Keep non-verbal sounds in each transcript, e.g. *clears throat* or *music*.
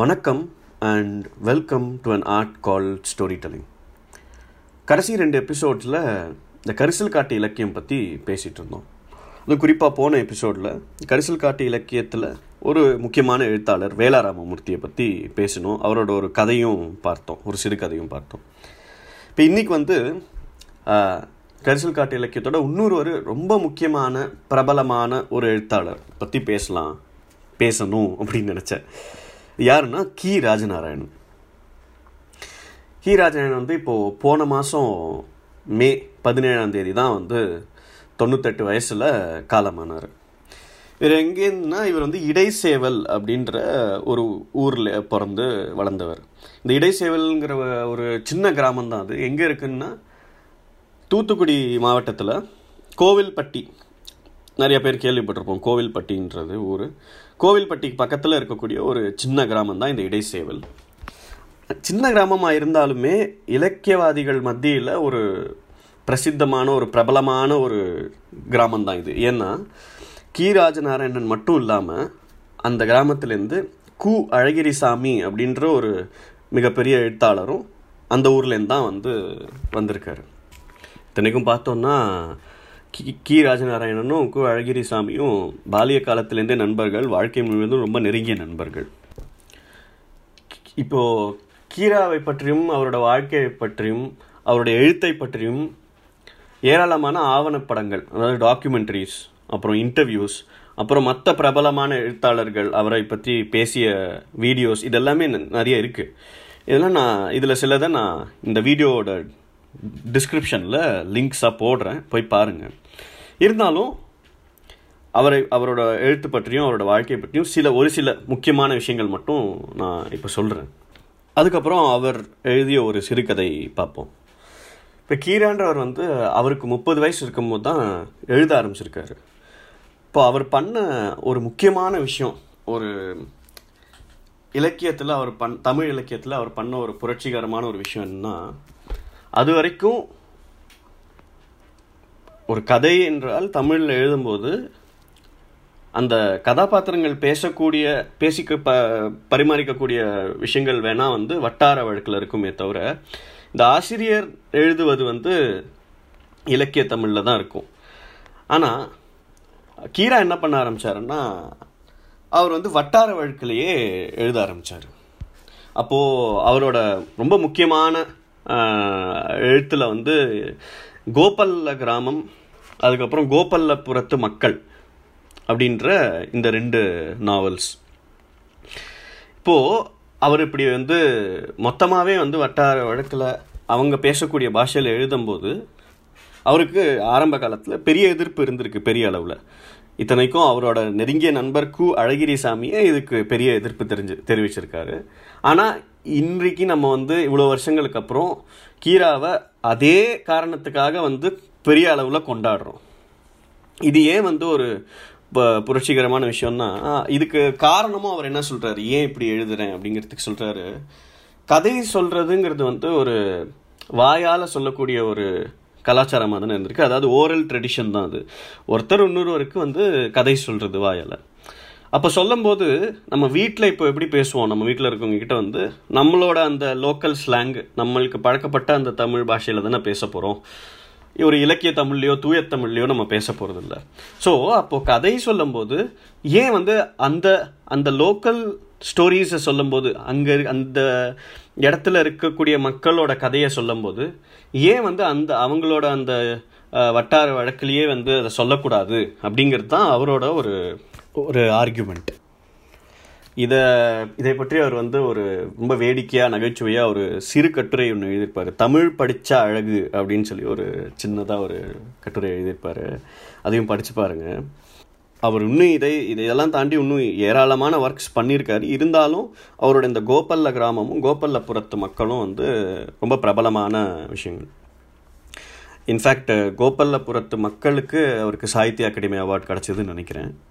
வணக்கம் and welcome to an art called storytelling கடைசி ரெண்டு எபிசோட்ஸில் இந்த கரிசல் காட்டு இலக்கியம் பற்றி பேசிகிட்டு இருந்தோம். அது குறிப்பாக போன எபிசோடில் கரிசல் காட்டு இலக்கியத்தில் ஒரு முக்கியமான எழுத்தாளர் வேளாராமமூர்த்தியை பற்றி பேசினோம். அவரோட ஒரு கதையும் பார்த்தோம். ஒரு சிறுகதையும் பார்த்தோம். இப்போ இன்றைக்கி வந்து கரிசல் காட்டு இலக்கியத்தோட இன்னொரு ஒரு ரொம்ப முக்கியமான பிரபலமான ஒரு எழுத்தாளர் பற்றி பேசலாம் பேசணும் அப்படின்னு நினச்சேன். யாருன்னா கி ராஜநாராயணன். கி ராஜநாராயணன் வந்து இப்போது போன மாதம் மே பதினேழாம் தேதி தான் வந்து தொண்ணூத்தெட்டு வயசில் காலமானார். இவர் எங்கேன்னா இவர் வந்து இடைசேவல் அப்படின்ற ஒரு ஊரில் பிறந்து வளர்ந்தவர். இந்த இடைசேவல்ங்கிற ஒரு சின்ன கிராமம் தான் அது. எங்கே இருக்குன்னா தூத்துக்குடி மாவட்டத்தில் கோவில்பட்டி நிறைய பேர் கேள்விப்பட்டிருப்போம். கோவில்பட்டின்றது ஊர். கோவில்பட்டிக்கு பக்கத்தில் இருக்கக்கூடிய ஒரு சின்ன கிராமம் தான் இந்த இடைசேவல். சின்ன கிராமமாக இருந்தாலுமே இலக்கியவாதிகள் மத்தியில் ஒரு பிரசித்தமான ஒரு பிரபலமான ஒரு கிராமம் தான் இது. ஏன்னா கி. ராஜநாராயணன் மட்டும் இல்லாமல் அந்த கிராமத்துலேருந்து கு. அழகிரிசாமி அப்படின்ற ஒரு மிகப்பெரிய எழுத்தாளரும் அந்த ஊர்லேருந்து தான் வந்து வந்திருக்காரு. இத்தனைக்கும் பார்த்தோன்னா கி கி ராஜநாராயணனும் கு அழகிரி சாமியும் பாலிய காலத்திலேருந்தே நண்பர்கள் வாழ்க்கை முழுவதும் ரொம்ப நெருங்கிய நண்பர்கள். இப்போது கீராவை பற்றியும் அவரோட வாழ்க்கையை பற்றியும் அவருடைய எழுத்தை பற்றியும் ஏராளமான ஆவணப்படங்கள் அதாவது டாக்குமெண்ட்ரிஸ் அப்புறம் இன்டர்வியூஸ் அப்புறம் மற்ற பிரபலமான எழுத்தாளர்கள் அவரை பற்றி பேசிய வீடியோஸ் இதெல்லாமே நிறைய இருக்குது இதெல்லாம் நான் இதில் சிலதை நான் இந்த வீடியோவோட டிஸ்கிரிப்ஷனில் லிங்க்ஸாக போடுறேன். போய் பாருங்கள் இருந்தாலும் அவரை அவரோட எழுத்து பற்றியும் அவரோட வாழ்க்கை பற்றியும் சில ஒரு சில முக்கியமான விஷயங்கள் மட்டும் நான் இப்போ சொல்கிறேன் அதுக்கப்புறம் அவர் எழுதிய ஒரு சிறுகதை பார்ப்போம். இப்போ கீரான்றவர் வந்து அவருக்கு முப்பது வயசு இருக்கும்போது தான் எழுத ஆரம்பிச்சிருக்காரு. இப்போ அவர் பண்ண ஒரு முக்கியமான விஷயம் ஒரு இலக்கியத்தில் அவர் பண் தமிழ் இலக்கியத்தில் அவர் பண்ண ஒரு புரட்சிகரமான ஒரு விஷயம் என்னன்னா அது வரைக்கும் ஒரு கதை என்றால் தமிழில் எழுதும்போது அந்த கதாபாத்திரங்கள் பேசக்கூடிய பேசிக்க ப பரிமாறிக்கக்கூடிய விஷயங்கள் வேணால் வந்து வட்டார வழக்கில் இருக்குமே தவிர இந்த ஆசிரியர் எழுதுவது வந்து இலக்கிய தமிழில் தான் இருக்கும். ஆனால் கீரா என்ன பண்ண ஆரம்பிச்சாருன்னா அவர் வந்து வட்டார வழக்கிலேயே எழுத ஆரம்பிச்சார். அப்போது அவரோட ரொம்ப முக்கியமான எழுத்தில் வந்து கோபல்ல கிராமம் அதுக்கப்புறம் கோபல்லபுரத்து மக்கள் அப்படின்ற இந்த ரெண்டு நாவல்ஸ். இப்போது அவர் இப்படி வந்து மொத்தமாகவே வந்து வட்டார வழக்கில் அவங்க பேசக்கூடிய பாஷையில் எழுதும்போது அவருக்கு ஆரம்ப காலத்தில் பெரிய எதிர்ப்பு இருந்திருக்கு பெரிய அளவில். இத்தனைக்கும் அவரோட நெருங்கிய நண்பர் கு அழகிரிசாமியே இதுக்கு பெரிய எதிர்ப்பு தெரிஞ்சு தெரிவிச்சிருக்காரு. ஆனால் இன்றைக்கு நம்ம வந்து இவ்வளோ வருஷங்களுக்கு அப்புறம் கீராவை அதே காரணத்துக்காக வந்து பெரிய அளவில் கொண்டாடுறோம். இது ஏன் வந்து ஒரு ப- புரட்சிகரமான விஷயம்னா இதுக்கு காரணமும் அவர் என்ன சொல்கிறாரு ஏன் இப்படி எழுதுறேன் அப்படிங்கிறதுக்கு சொல்கிறாரு கதை சொல்கிறதுங்கிறது வந்து ஒரு வாயால் சொல்லக்கூடிய ஒரு கலாச்சாரமாக தானே இருந்திருக்கு. அதாவது ஓரல் ட்ரெடிஷன் தான் அது. ஒருத்தர் இன்னொருவருக்கு வந்து கதை சொல்கிறது வாயால். அப்போ சொல்லும்போது நம்ம வீட்டில் இப்போ எப்படி பேசுவோம்? நம்ம வீட்டில் இருக்கவங்க கிட்ட வந்து நம்மளோட அந்த லோக்கல் ஸ்லாங் நம்மளுக்கு பழக்கப்பட்ட அந்த தமிழ் பாஷையில் தானே பேச போகிறோம் ஒரு இலக்கிய தமிழ்லையோ தூய தமிழ்லையோ நம்ம பேச போகிறதில்ல ஸோ அப்போது கதை சொல்லும்போது ஏன் வந்து அந்த அந்த லோக்கல் ஸ்டோரிஸை சொல்லும்போது அங்கே அந்த இடத்துல இருக்கக்கூடிய மக்களோட கதையை சொல்லும்போது ஏன் வந்து அந்த அவங்களோட அந்த வட்டார வழக்கிலேயே வந்து அதை சொல்லக்கூடாது? அப்படிங்கிறது தான் அவரோட ஒரு ஒரு ஆர்கியூமெண்ட் இதை இதை பற்றி அவர் வந்து ஒரு ரொம்ப வேடிக்கையாக நகைச்சுவையாக ஒரு சிறு கட்டுரை ஒன்று எழுதியிருப்பார். தமிழ் படித்தா அழகு அப்படின்னு சொல்லி ஒரு சின்னதாக ஒரு கட்டுரை எழுதியிருப்பார். அதையும் படித்து பாருங்க. அவர் இன்னும் இதை இதையெல்லாம் தாண்டி இன்னும் ஏராளமான ஒர்க்ஸ் பண்ணியிருக்காரு. இருந்தாலும் அவரோட இந்த கோபல்ல கிராமமும் கோபல்லபுரத்து மக்களும் வந்து ரொம்ப பிரபலமான விஷயங்கள். இன்ஃபேக்ட் கோபல்லபுரத்து மக்களுக்கு அவருக்கு சாகித்ய அகாடமி அவார்ட் கிடச்சிதுன்னு நினைக்கிறேன்.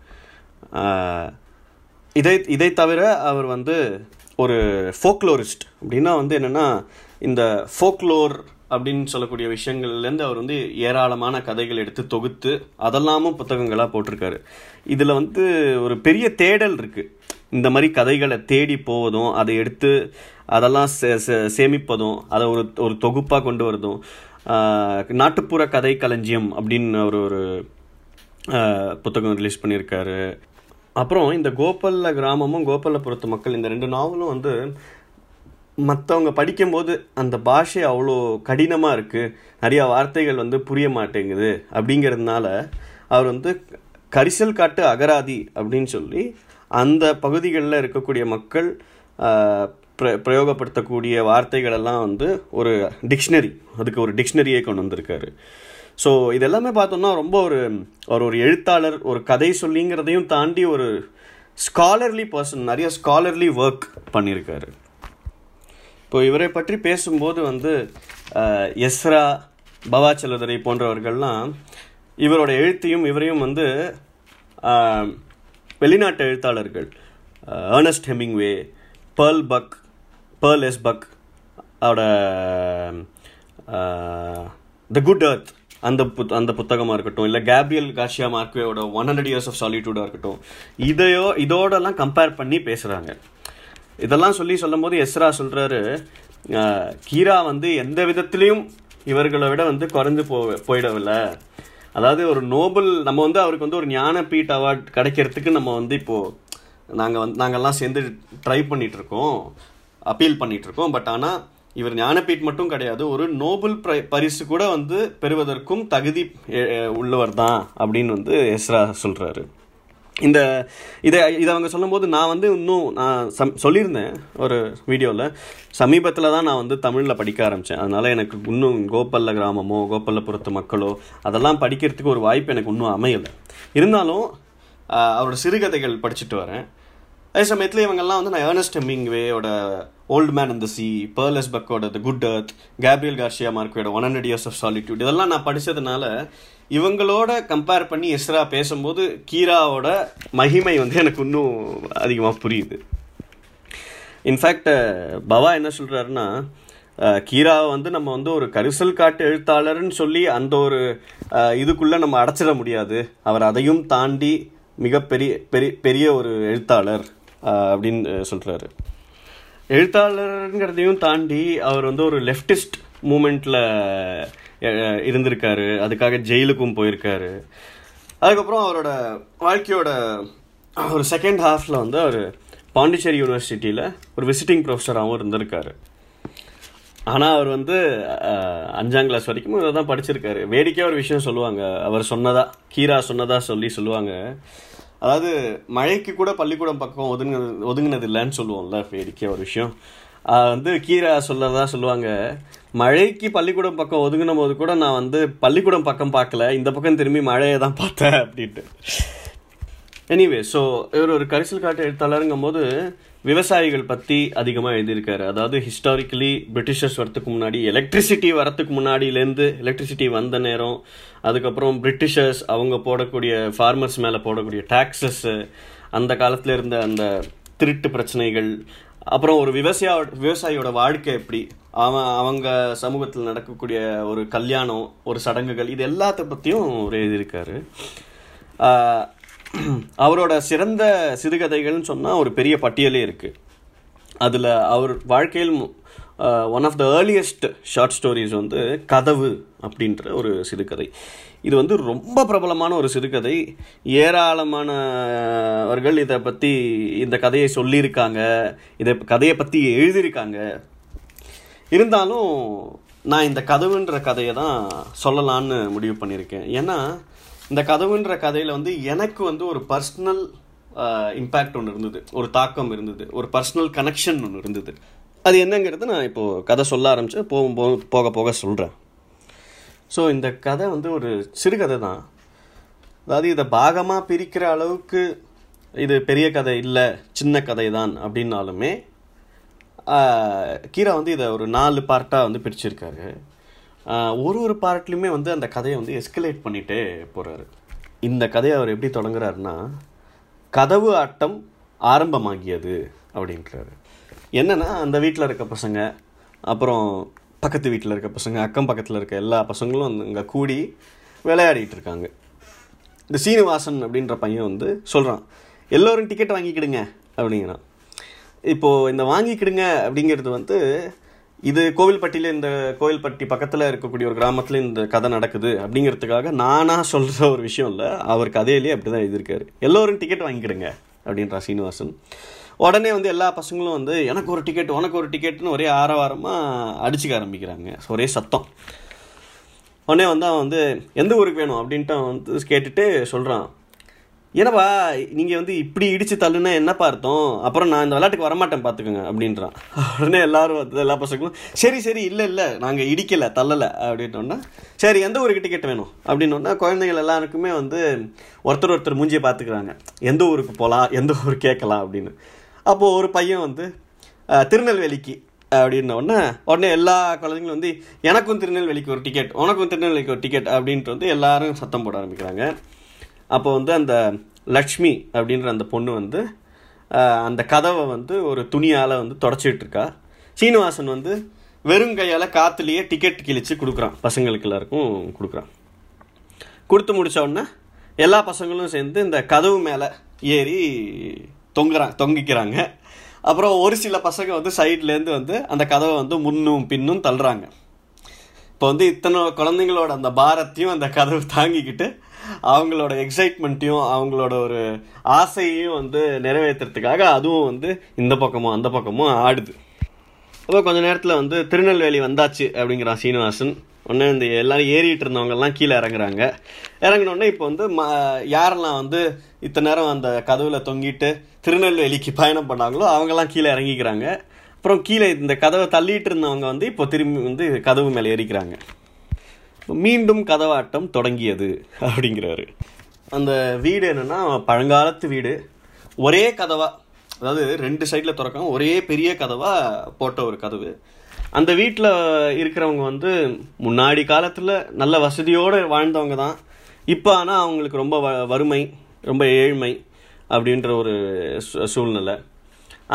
இதை இதை தவிர அவர் வந்து ஒரு ஃபோக்லோரிஸ்ட் அப்படின்னா வந்து என்னென்னா இந்த ஃபோக்லோர் அப்படின்னு சொல்லக்கூடிய விஷயங்கள்லேருந்து அவர் வந்து ஏராளமான கதைகள் எடுத்து தொகுத்து அதெல்லாமும் புத்தகங்களாக போட்டிருக்காரு. இதில் வந்து ஒரு பெரிய தேடல் இருக்குது இந்த மாதிரி கதைகளை தேடி போவதும் அதை எடுத்து அதெல்லாம் சே- சே- சேமிப்பதும் அதை ஒரு ஒரு தொகுப்பாக கொண்டு வரதும் நாட்டுப்புற கதை களஞ்சியம் அப்படின்னு ஒரு ஒரு புத்தகம் ரிலீஸ் பண்ணியிருக்காரு. அப்புறம் இந்த கோபல்ல கிராமமும் கோபல்லபுரத்து மக்கள் இந்த ரெண்டு நாவலும் வந்து மற்றவங்க படிக்கும்போது அந்த பாஷை அவ்வளோ கடினமாக இருக்குது நிறையா வார்த்தைகள் வந்து புரிய மாட்டேங்குது. அப்படிங்கிறதுனால அவர் வந்து கரிசல் காட்டு அகராதி அப்படின்னு சொல்லி அந்த பகுதிகளில் இருக்கக்கூடிய மக்கள் பிர பிரயோகப்படுத்தக்கூடிய வார்த்தைகள் எல்லாம் வந்து ஒரு டிக்ஷனரி அதுக்கு ஒரு டிக்ஷனரியே கொண்டு வந்திருக்காரு. ஸோ இதெல்லாமே பார்த்தோம்னா ரொம்ப ஒரு ஒரு ஒரு எழுத்தாளர் ஒரு கதை சொல்லிங்கிறதையும் தாண்டி ஒரு ஸ்காலர்லி பர்சன் நிறைய ஸ்காலர்லி ஒர்க் பண்ணியிருக்காரு இப்போ இவரை பற்றி பேசும்போது வந்து எஸ்ரா எஸ்ரா பவாச்சலதுரை போன்றவர்கள்லாம் இவரோட எழுத்தையும் இவரையும் வந்து வெளிநாட்டு எழுத்தாளர்கள் Ernest Hemingway Pearl Buck Pearl S Buck அவட த குட் அர்த் அந்த புத் அந்த புத்தகமாக இருக்கட்டும் இல்லை கேப்ரியல் காஷியா மார்க்வேயோட ஒன் ஹண்ட்ரட் இயர்ஸ் ஆஃப் சாலிட்யூடாக இருக்கட்டும் இதையோ இதோடலாம் கம்பேர் பண்ணி பேசுகிறாங்க இதெல்லாம் சொல்லி சொல்லும்போது எஸ்ரா சொல்கிறாரு கீரா வந்து எந்த விதத்துலேயும் இவர்களை விட வந்து குறைஞ்சு போ போயிடவில்லை. அதாவது ஒரு நோபல் நம்ம வந்து அவருக்கு வந்து ஒரு ஞானபீட் அவார்ட் கிடைக்கிறதுக்கு நம்ம வந்து இப்போது நாங்கள் வந்து நாங்கள்லாம் சேர்ந்து ட்ரை பண்ணிகிட்ருக்கோம் அப்பீல் பண்ணிகிட்ருக்கோம் இருக்கோம். பட் ஆனால் இவர் ஞானபீட் மட்டும் கிடையாது ஒரு நோபல் பரிசு கூட வந்து பெறுவதற்கும் தகுதி உள்ளவர் தான் அப்படின்னு வந்து எஸ்ரா சொல்கிறாரு இந்த இதை இதை அவங்க சொல்லும்போது நான் வந்து இன்னும் நான் சம் சொல்லியிருந்தேன் ஒரு வீடியோவில் சமீபத்தில் தான் நான் வந்து தமிழில் படிக்க ஆரம்பித்தேன் அதனால் எனக்கு இன்னும் கோப்பல்ல கிராமமோ கோப்பல்லபுரத்து மக்களோ அதெல்லாம் படிக்கிறதுக்கு ஒரு வாய்ப்பு எனக்கு இன்னும் அமையலை. இருந்தாலும் அவரோட சிறுகதைகள் படிச்சுட்டு வரேன். அதே சமயத்தில் இவங்கெல்லாம் வந்து நான் ஏர்னஸ்ட் ஹெமிங்வேயோட ஓல்டு மேன் இந்த சி Pearl S பக்கோட the good earth Gabriel García மார்க்கோட one hundred years of solitude இதெல்லாம் நான் படித்ததுனால இவங்களோட கம்பேர் பண்ணி எஸ்ரா பேசும்போது கீராவோட மகிமை வந்து எனக்கு இன்னும் அதிகமாக புரியுது. இன்ஃபேக்ட் பவா என்ன சொல்கிறாருன்னா கீராவை வந்து நம்ம வந்து ஒரு கரிசல் காட்டு எழுத்தாளர்னு சொல்லி அந்த ஒரு இதுக்குள்ளே நம்ம அடைச்சிட முடியாது. அவர் அதையும் தாண்டி மிகப்பெரிய பெரிய பெரிய ஒரு எழுத்தாளர். அப்படின்னு சொல்கிறாரு எழுத்தாளருங்கிறதையும் தாண்டி அவர் வந்து ஒரு லெஃப்டிஸ்ட் மூமெண்ட்டில் இருந்திருக்காரு. அதுக்காக ஜெயிலுக்கும் போயிருக்காரு. அதுக்கப்புறம் அவரோட வாழ்க்கையோட ஒரு செகண்ட் ஹாஃபில் வந்து அவர் பாண்டிச்சேரி யூனிவர்சிட்டியில் ஒரு விசிட்டிங் ப்ரொஃபஸராகவும் இருந்திருக்காரு. ஆனால் அவர் வந்து அஞ்சாம் கிளாஸ் வரைக்கும் இதை தான் படிச்சிருக்காரு. வேடிக்கையாக ஒரு விஷயம் சொல்லுவாங்க. அவர் சொன்னதாக கீரா சொன்னதாக சொல்லி சொல்லுவாங்க. அதாவது மழைக்கு கூட பள்ளிக்கூடம் பக்கம் ஒதுங்கினது ஒதுங்கினது இல்லைன்னு சொல்லுவோம்ல வேடிக்கை ஒரு விஷயம். வந்து கீரா சொல்லதா சொல்லுவாங்க. மழைக்கு பள்ளிக்கூடம் பக்கம் ஒதுங்கின போது கூட நான் வந்து பள்ளிக்கூடம் பக்கம் பார்க்கல இந்த பக்கம் திரும்பி மழையை தான் பார்த்தேன் அப்படின்ட்டு. எனிவே ஸோ இவர் ஒரு கரிசல் காட்டு எழுத்தாளருங்கும் போது விவசாயிகள் பற்றி அதிகமாக எழுதியிருக்காரு. அதாவது ஹிஸ்டாரிக்கலி பிரிட்டிஷர்ஸ் வரத்துக்கு முன்னாடி எலக்ட்ரிசிட்டி வரத்துக்கு முன்னாடியிலேருந்து எலக்ட்ரிசிட்டி வந்த நேரம் அதுக்கப்புறம் பிரிட்டிஷர்ஸ் அவங்க போடக்கூடிய ஃபார்மர்ஸ் மேலே போடக்கூடிய டாக்ஸஸ்ஸு அந்த காலத்தில் இருந்த அந்த திருட்டு பிரச்சனைகள் அப்புறம் ஒரு விவசாய விவசாயியோட வாழ்க்கை எப்படி? அவன் அவங்க சமூகத்தில் நடக்கக்கூடிய ஒரு கல்யாணம் ஒரு சடங்குகள் இது எல்லாத்த பற்றியும் ஒரு எழுதியிருக்காரு. *clears throat* அவரோட சிறந்த சிறுகதைகள்னு சொன்னால் ஒரு பெரிய பட்டியலே இருக்குது அதில் அவர் வாழ்க்கையில் one of the earliest short stories வந்து கதவு அப்படின்ற ஒரு சிறுகதை. இது வந்து ரொம்ப பிரபலமான ஒரு சிறுகதை. ஏராளமானவர்கள் இதை பற்றி இந்த கதையை சொல்லியிருக்காங்க. இதை கதையை பற்றி எழுதியிருக்காங்க. இருந்தாலும் நான் இந்த கதவுன்ற கதையை தான் சொல்லலான்னு முடிவு பண்ணியிருக்கேன். ஏன்னா இந்த கதவுன்ற கதையில் வந்து எனக்கு வந்து ஒரு பர்சனல் இம்பேக்ட் ஒன்று இருந்தது. ஒரு தாக்கம் இருந்தது. ஒரு பர்சனல் கனெக்ஷன் ஒன்று இருந்தது. அது என்னங்கிறது நான் இப்போது கதை சொல்ல ஆரம்பித்து போக போக போக சொல்கிறேன் ஸோ இந்த கதை வந்து ஒரு சிறுகதை தான். அதாவது இதை பாகமாக பிரிக்கிற அளவுக்கு இது பெரிய கதை இல்லை சின்ன கதை தான் அப்படின்னாலுமே கீரா வந்து இதை ஒரு நாலு பார்ட்டாக வந்து பிரிச்சிருக்காரு. ஒரு ஒரு பார்ட்லேயுமே வந்து அந்த கதையை வந்து எஸ்கலேட் பண்ணிகிட்டே போகிறாரு இந்த கதையை அவர் எப்படி தொடங்குறாருன்னா கதவு ஆட்டம் ஆரம்பமாகியது அப்படின்றாரு. என்னென்னா அந்த வீட்டில் இருக்க பசங்க அப்புறம் பக்கத்து வீட்டில் இருக்க பசங்க அக்கம் பக்கத்தில் இருக்க எல்லா பசங்களும் வந்து இங்கே கூடி விளையாடிட்டு இருக்காங்க. இந்த சீனிவாசன் அப்படின்ற பையன் வந்து சொல்கிறான் எல்லோரும் டிக்கெட் வாங்கிக்கிடுங்க அப்படிங்கிறான். இப்போது இந்த வாங்கிக்கிடுங்க அப்படிங்கிறது வந்து இது கோவில்பட்டியில் இந்த கோவில்பட்டி பக்கத்தில் இருக்கக்கூடிய ஒரு கிராமத்தில் இந்த கதை நடக்குது அப்படிங்கிறதுக்காக நானாக சொல்கிற ஒரு விஷயம் இல்லை. அவர் கதையிலேயே அப்படி தான் எழுதியிருக்காரு. எல்லோரும் டிக்கெட் வாங்கிக்கிடுங்க அப்படின்றா சீனிவாசன். உடனே வந்து எல்லா பசங்களும் வந்து எனக்கு ஒரு டிக்கெட் உனக்கு ஒரு டிக்கெட்னு ஒரே ஆரவாரமாக அடிச்சுக்க ஆரம்பிக்கிறாங்க. ஒரே சத்தம். உடனே வந்து அவன் வந்து எந்த ஊருக்கு வேணும்? அப்படின்ட்டு அவன் வந்து கேட்டுட்டு சொல்கிறான் ஏன்னப்பா நீங்கள் வந்து இப்படி இடித்து தள்ளுனா என்னப்பா அர்த்தம்? அப்புறம் நான் இந்த விளையாட்டுக்கு வரமாட்டேன் பார்த்துக்கோங்க அப்படின்றான். உடனே எல்லாரும் வந்து எல்லா பசங்களும் சரி சரி இல்லை இல்லை நாங்கள் இடிக்கலை தள்ளலை அப்படின்னோன்னா சரி எந்த ஊருக்கு டிக்கெட் வேணும்? அப்படின்னோன்னா குழந்தைகள் எல்லாருக்குமே வந்து ஒருத்தர் ஒருத்தர் மூஞ்சியை பார்த்துக்கிறாங்க எந்த ஊருக்கு போகலாம் எந்த ஊர் கேட்கலாம்? அப்படின்னு. அப்போது ஒரு பையன் வந்து திருநெல்வேலிக்கு அப்படின்ன உடனே உடனே எல்லா குழந்தைங்களும் வந்து எனக்கும் திருநெல்வேலிக்கு ஒரு டிக்கெட் உனக்கும் திருநெல்வேலிக்கு ஒரு டிக்கெட் அப்படின்ட்டு வந்து எல்லாரும் சத்தம் போட ஆரம்பிக்கிறாங்க. அப்போ வந்து அந்த லக்ஷ்மி அப்படின்ற அந்த பொண்ணு வந்து அந்த கதவை வந்து ஒரு துணியால் வந்து தொடச்சிட்டு சீனிவாசன் வந்து வெறும் கையால் காற்றுலேயே டிக்கெட் கிழிச்சு கொடுக்குறான். பசங்களுக்கு எல்லாருக்கும் கொடுக்குறான். கொடுத்து முடித்த உடனே எல்லா பசங்களும் சேர்ந்து இந்த கதவு மேலே ஏறி தொங்குறாங்க தொங்கிக்கிறாங்க. அப்புறம் ஒரு சில பசங்க வந்து சைட்லேருந்து வந்து அந்த கதவை வந்து முன்னும் பின்னும் தள்ளுறாங்க. இப்போ வந்து இத்தனை குழந்தைங்களோட அந்த பாரத்தையும் அந்த கதவு தாங்கிக்கிட்டு அவங்களோட எக்ஸைட்மெண்ட்டையும் அவங்களோட ஒரு ஆசையையும் வந்து நிறைவேற்றுறதுக்காக அதுவும் வந்து இந்த பக்கமும் அந்த பக்கமும் ஆடுது. அப்போ கொஞ்ச நேரத்தில் வந்து திருநெல்வேலி வந்தாச்சு அப்படிங்கிறான் சீனிவாசன். உடனே இந்த எல்லாரும் ஏறிட்டு இருந்தவங்கெல்லாம் கீழே இறங்குறாங்க. இறங்கினோடனே இப்போ வந்து ம யாரெல்லாம் வந்து இத்தனை நேரம் அந்த கதவில் தொங்கிட்டு திருநெல்வேலிக்கு பயணம் பண்ணாங்களோ அவங்கெல்லாம் கீழே இறங்கிக்கிறாங்க. அப்புறம் கீழே இந்த கதவை தள்ளிட்டு இருந்தவங்க வந்து இப்போ திரும்பி வந்து கதவு மேலே ஏறிக்கிறாங்க. மீண்டும் கதவாட்டம் தொடங்கியது அப்படிங்கிறாரு அந்த வீடு என்னன்னா பழங்காலத்து வீடு. ஒரே கதவாக அதாவது ரெண்டு சைடில் திறக்காம ஒரே பெரிய கதவாக போட்ட ஒரு கதவு. அந்த வீட்டில் இருக்கிறவங்க வந்து முன்னாடி காலத்தில் நல்ல வசதியோடு வாழ்ந்தவங்க தான். இப்போ ஆனால் அவங்களுக்கு ரொம்ப வ வறுமை ரொம்ப ஏழ்மை அப்படின்ற ஒரு சூழ்நிலை.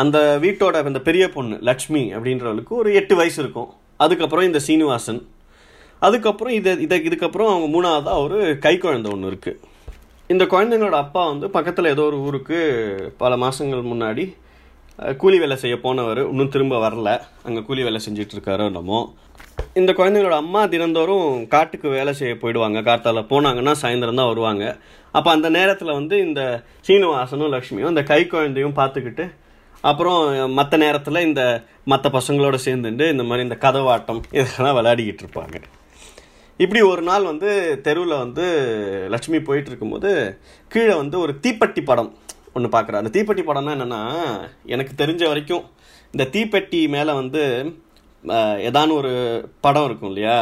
அந்த வீட்டோட அந்த பெரிய பொண்ணு லக்ஷ்மி அப்படின்றவளுக்கு ஒரு எட்டு வயசு இருக்கும். அதுக்கப்புறம் இந்த சீனிவாசன். அதுக்கப்புறம் இதை இதை இதுக்கப்புறம் அவங்க மூணாவதாக ஒரு கை குழந்தை ஒன்று இருக்குது இந்த குழந்தைங்களோட அப்பா வந்து பக்கத்தில் ஏதோ ஒரு ஊருக்கு பல மாதங்கள் முன்னாடி கூலி வேலை செய்ய போனவர். இன்னும் திரும்ப வரல. அங்கே கூலி வேலை செஞ்சுட்டு என்னமோ. இந்த குழந்தைங்களோட அம்மா தினந்தோறும் காட்டுக்கு வேலை செய்ய போயிடுவாங்க. காத்தால் போனாங்கன்னா சாயந்தரம் தான் வருவாங்க. அப்போ அந்த நேரத்தில் வந்து இந்த சீனிவாசனும் லக்ஷ்மியும் இந்த கை குழந்தையும் பார்த்துக்கிட்டு அப்புறம் மற்ற நேரத்தில் இந்த மற்ற பசங்களோடு சேர்ந்துட்டு இந்த மாதிரி இந்த கதவாட்டம் இதெல்லாம் விளையாடிக்கிட்டு இருப்பாங்க. இப்படி ஒரு நாள் வந்து தெருவில் வந்து லட்சுமி போயிட்டு இருக்கும்போது கீழே வந்து ஒரு தீப்பெட்டி படம் ஒன்று பார்க்குறா அந்த தீப்பெட்டி படம்னா என்னென்னா எனக்கு தெரிஞ்ச வரைக்கும் இந்த தீப்பெட்டி மேலே வந்து ஆஹ், ஏதான ஒரு படம் இருக்கும் இல்லையா?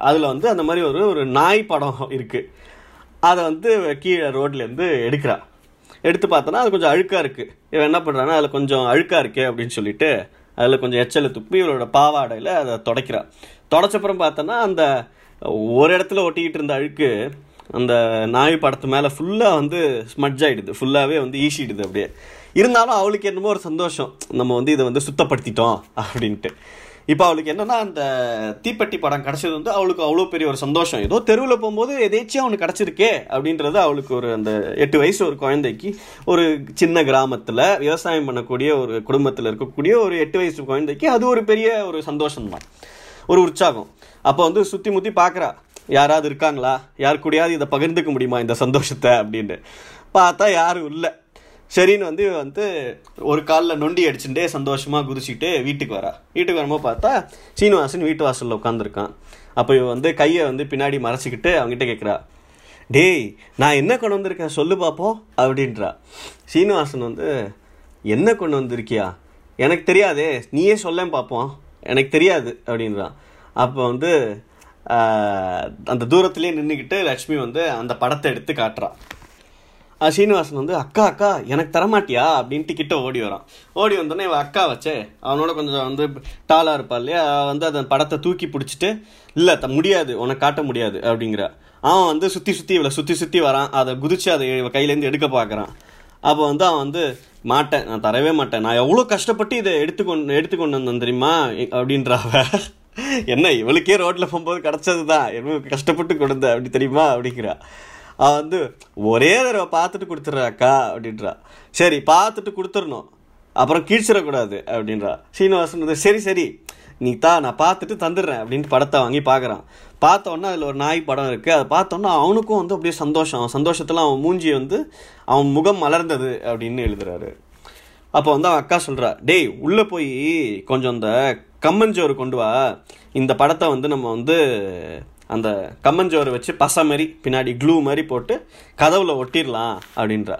அதில் வந்து அந்த மாதிரி ஒரு ஒரு நாய் படம் இருக்குது அதை வந்து கீழே ரோட்லேருந்து எடுக்கிறா. எடுத்து பார்த்தோன்னா அது கொஞ்சம் அழுக்காக இருக்குது இவன் என்ன பண்ணுறான்னா அதில் கொஞ்சம் அழுக்காக இருக்கே அப்படின்னு சொல்லிட்டு அதில் கொஞ்சம் எச்சலை துப்பி இவளோட பாவாடையில் அதை தொடக்கிறான் தொடச்சப்புறம் பார்த்தோன்னா அந்த ஒரு இடத்துல ஒட்டிக்கிட்டு இருந்த அழுக்கு அந்த நாய் படத்து மேலே ஃபுல்லாக வந்து ஸ்மட்ஜ் ஆகிடுது ஃபுல்லாகவே வந்து ஈசிடுது அப்படியே. இருந்தாலும் அவளுக்கு என்னமோ ஒரு சந்தோஷம். நம்ம வந்து இதை வந்து சுத்தப்படுத்திட்டோம் அப்படின்ட்டு. இப்போ அவளுக்கு என்னன்னா அந்த தீப்பெட்டி படம் கிடச்சது வந்து அவளுக்கு அவ்வளோ பெரிய ஒரு சந்தோஷம். ஏதோ தெருவில் போகும்போது எதேச்சும் அவனுக்கு கிடச்சிருக்கே அப்படின்றது அவளுக்கு ஒரு அந்த எட்டு வயசு ஒரு குழந்தைக்கு. ஒரு சின்ன கிராமத்தில் விவசாயம் பண்ணக்கூடிய ஒரு குடும்பத்தில் இருக்கக்கூடிய ஒரு எட்டு வயசு குழந்தைக்கு அது ஒரு பெரிய ஒரு சந்தோஷம் தான் ஒரு உற்சாகம். அப்போ வந்து சுற்றி முற்றி பார்க்குறா யாராவது இருக்காங்களா? யார் கூடயாவது இதை பகிர்ந்துக்க முடியுமா இந்த சந்தோஷத்தை? அப்படின்னு பார்த்தா யாரும் இல்லை. சரின்னு வந்து வந்து ஒரு காலில் நொண்டி அடிச்சுட்டே சந்தோஷமாக குதிச்சுக்கிட்டு வீட்டுக்கு வரா. வீட்டுக்கு வரும்போது பார்த்தா சீனிவாசன் வீட்டு வாசலில் உட்காந்துருக்கான் அப்போ இவன் வந்து கையை வந்து பின்னாடி மறைச்சிக்கிட்டு அவங்ககிட்ட கேட்குறா டேய் நான் என்ன கொண்டு வந்திருக்கேன்? சொல்லு பார்ப்போம் அப்படின்றா. சீனிவாசன் வந்து என்ன கொண்டு வந்திருக்கியா? எனக்கு தெரியாதே நீயே சொல்லேன் பார்ப்போம் எனக்கு தெரியாது அப்படின்றான் அப்போ வந்து அந்த தூரத்துலேயே நின்றுக்கிட்டு லக்ஷ்மி வந்து அந்த படத்தை எடுத்து காட்டுறான் சீனிவாசன் வந்து அக்கா அக்கா எனக்கு தரமாட்டியா? அப்படின்ட்டு கிட்ட ஓடி வரான். ஓடி வந்தோடனே இவன் அக்கா வச்சே அவனோட கொஞ்சம் வந்து டாலாக இருப்பா இல்லையா? வந்து அந்த படத்தை தூக்கி பிடிச்சிட்டு இல்லை த முடியாது உனக்கு காட்ட முடியாது அப்படிங்கிற. அவன் வந்து சுற்றி சுற்றி இவளை சுற்றி சுற்றி வரான். அதை குதிச்சு அதை இவன் கையிலேருந்து எடுக்க பார்க்குறான் அப்போ வந்து அவன் வந்து மாட்டேன் நான் தரவே மாட்டேன். நான் எவ்வளோ கஷ்டப்பட்டு இதை எடுத்துக்கொண்டு எடுத்துக்கொண்டு வந்தேன் தெரியுமா? அப்படின்றாவ அப்படின்றா அவ. என்ன இவளுக்கே ரோட்டில் போகும்போது கிடச்சது தான் எவ்வளோ கஷ்டப்பட்டு கொடுத்த அப்படி தெரியுமா? அப்படிங்கிறா. அவன் வந்து ஒரே தடவை பார்த்துட்டு கொடுத்துட்றா அக்கா அப்படின்றா. சரி பார்த்துட்டு கொடுத்துடணும். அப்புறம் கீழ்ச்சிடக்கூடாது அப்படின்றா. சீனிவாசன் வந்து சரி சரி. நீ தா நான் பார்த்துட்டு தந்துடுறேன் அப்படின்ட்டு படத்தை வாங்கி பார்க்குறான். பார்த்தோன்னா அதில் ஒரு நாய் படம் இருக்குது அதை பார்த்தோன்னா அவனுக்கும் வந்து அப்படியே சந்தோஷம். அவன் சந்தோஷத்தில் அவன் மூஞ்சி வந்து அவன் முகம் மலர்ந்தது அப்படின்னு எழுதுறாரு. அப்போ வந்து அவன் அக்கா சொல்கிறா டேய் உள்ளே போய் கொஞ்சம் இந்த கம்மஞ்சோறு கொண்டு வா. இந்த படத்தை வந்து நம்ம வந்து அந்த கம்மஞ்சோறு வச்சு பசை மாதிரி பின்னாடி க்ளூ மாதிரி போட்டு கதவுல ஒட்டிடலாம் அப்படின்றா.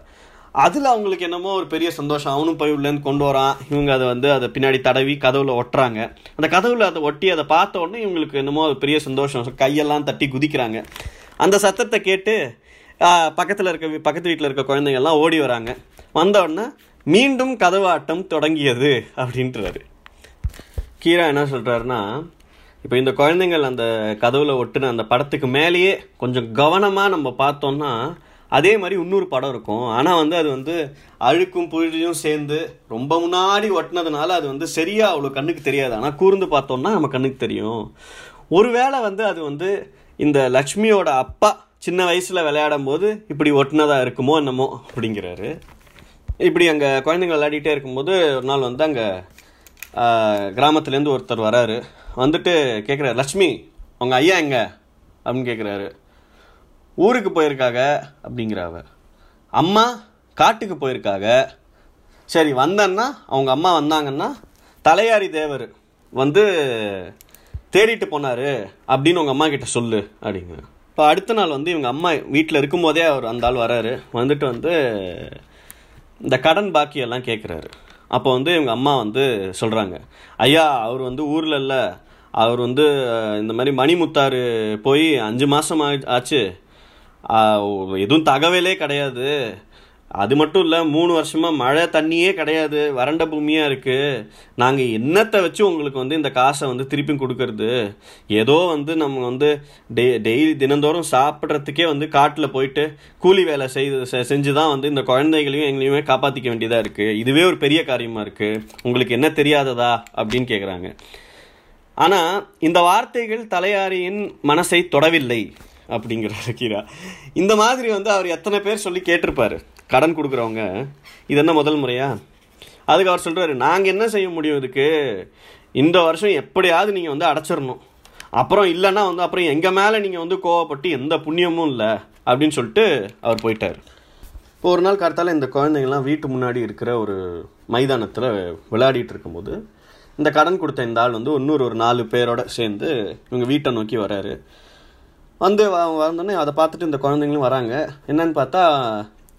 அதில் அவங்களுக்கு என்னமோ ஒரு பெரிய சந்தோஷம். அவனும் போய் உள்ளேருந்து கொண்டு வரான். இவங்க அதை வந்து அதை பின்னாடி தடவி கதவுல ஒட்டுறாங்க. அந்த கதவுல அதை ஒட்டி அதை பார்த்த உடனே இவங்களுக்கு என்னமோ ஒரு பெரிய சந்தோஷம். கையெல்லாம் தட்டி குதிக்கிறாங்க. அந்த சத்தத்தை கேட்டு பக்கத்தில் இருக்க பக்கத்து வீட்டில் இருக்க குழந்தைங்கள்லாம் ஓடி வராங்க. வந்த உடனே மீண்டும் கதவாட்டம் தொடங்கியது அப்படின்றாரு. கீரா என்ன சொல்கிறாருன்னா இப்போ இந்த குழந்தைங்கள் அந்த கதவுல ஒட்டுன அந்த படத்துக்கு மேலேயே கொஞ்சம் கவனமாக நம்ம பார்த்தோம்னா அதே மாதிரி இன்னொரு படம் இருக்கும். ஆனால் வந்து அது வந்து அழுக்கும் புழுதியும் சேர்ந்து ரொம்ப முன்னாடி ஒட்டினதுனால அது வந்து சரியாக அவ்வளோ கண்ணுக்கு தெரியாது. ஆனால் கூர்ந்து பார்த்தோம்னா நம்ம கண்ணுக்கு தெரியும். ஒருவேளை வந்து அது வந்து இந்த லக்ஷ்மியோட அப்பா சின்ன வயசில் விளையாடும் போது இப்படி ஒட்டினதாக இருக்குமோ என்னமோ அப்படிங்கிறாரு. இப்படி அங்கே குழந்தைங்க விளையாடிட்டே இருக்கும்போது ஒரு நாள் வந்து அங்கே கிராமத்துலேருந்து ஒருத்தர் வராரு. வந்துட்டு கேட்குறாரு லக்ஷ்மி உங்கள் ஐயா எங்க? அப்படின்னு கேட்குறாரு ஊருக்கு போயிருக்காங்க அப்படிங்கிறாவ அம்மா காட்டுக்கு போயிருக்காங்க சரி வந்தேன்னா அவங்க அம்மா வந்தாங்கன்னா தலையாரி தேவர் வந்து தேடிட்டு போனார். அப்படின்னு உங்கள் அம்மா கிட்ட சொல்லு அப்படிங்க. இப்போ அடுத்த நாள் வந்து இவங்க அம்மா வீட்டில் இருக்கும்போதே அவர் அந்த ஆள் வராரு. வந்துட்டு வந்து இந்த கடன் பாக்கியெல்லாம் கேட்குறாரு அப்போ வந்து இவங்க அம்மா வந்து சொல்கிறாங்க ஐயா அவர் வந்து ஊரில் இல்லை. அவர் வந்து இந்த மாதிரி மணிமுத்தாறு போய் அஞ்சு மாதம் ஆச்சு. எதுவும் தகவலே கிடையாது. அது மட்டும் இல்லை மூணு வருஷமாக மழை தண்ணியே கிடையாது வறண்ட பூமியாக இருக்குது நாங்கள் என்னத்தை வச்சு உங்களுக்கு வந்து இந்த காசை வந்து திருப்பி கொடுக்கறது? ஏதோ வந்து நம்ம வந்து டெய் டெய்லி தினந்தோறும் சாப்பிட்றதுக்கே வந்து காட்டில் போயிட்டு கூலி வேலை செய்து செஞ்சு தான் வந்து இந்த குழந்தைகளையும் எங்களையுமே காப்பாற்றிக்க வேண்டியதாக இருக்குது இதுவே ஒரு பெரிய காரியமாக இருக்குது உங்களுக்கு என்ன தெரியாததா? அப்படின்னு கேட்குறாங்க ஆனால் இந்த வார்த்தைகள் தலையாரியின் மனசை தொடவில்லை அப்படிங்கிறார் கீரா இந்த மாதிரி வந்து அவர் எத்தனை பேர் சொல்லி கேட்டிருப்பாரு? கடன் கொடுக்குறவங்க இது என்ன முதல் முறையா? அதுக்கு அவர் சொல்கிறாரு நாங்கள் என்ன செய்ய முடியும் இதுக்கு? இந்த வருஷம் எப்படியாவது நீங்கள் வந்து அடைச்சிடணும் அப்புறம் இல்லைன்னா வந்து அப்புறம் எங்கள் மேலே நீங்கள் வந்து கோவப்பட்டு எந்த புண்ணியமும் இல்லை அப்படின்னு சொல்லிட்டு அவர் போயிட்டார். இப்போ ஒரு நாள் காலத்தால் இந்த குழந்தைங்கள்லாம் வீட்டு முன்னாடி இருக்கிற ஒரு மைதானத்தில் விளையாடிட்டு இருக்கும்போது இந்த கடன் கொடுத்த இந்த ஆள் வந்து இன்னொரு ஒரு நாலு பேரோட சேர்ந்து இவங்க வீட்டை நோக்கி வராரு. வந்து வந்தோடனே அதை பார்த்துட்டு இந்த குழந்தைங்களும் வராங்க. என்னன்னு பார்த்தா